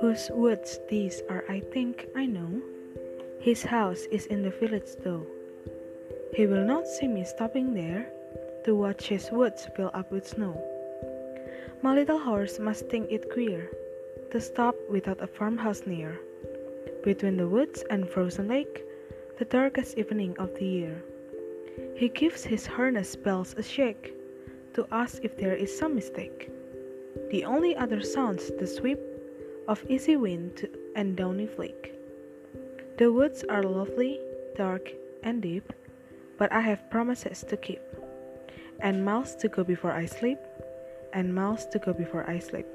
Whose woods these are, I think I know. His house is in the village, though. He will not see me stopping there to watch his woods fill up with snow. My little horse must think it queer to stop without a farmhouse near, between the woods and frozen lake, the darkest evening of the year. He gives his harness bells a shake to ask if there is some mistake. The only other sounds the sweep of easy wind and downy flake. The woods are lovely, dark, and deep, but I have promises to keep, and miles to go before I sleep, and miles to go before I sleep.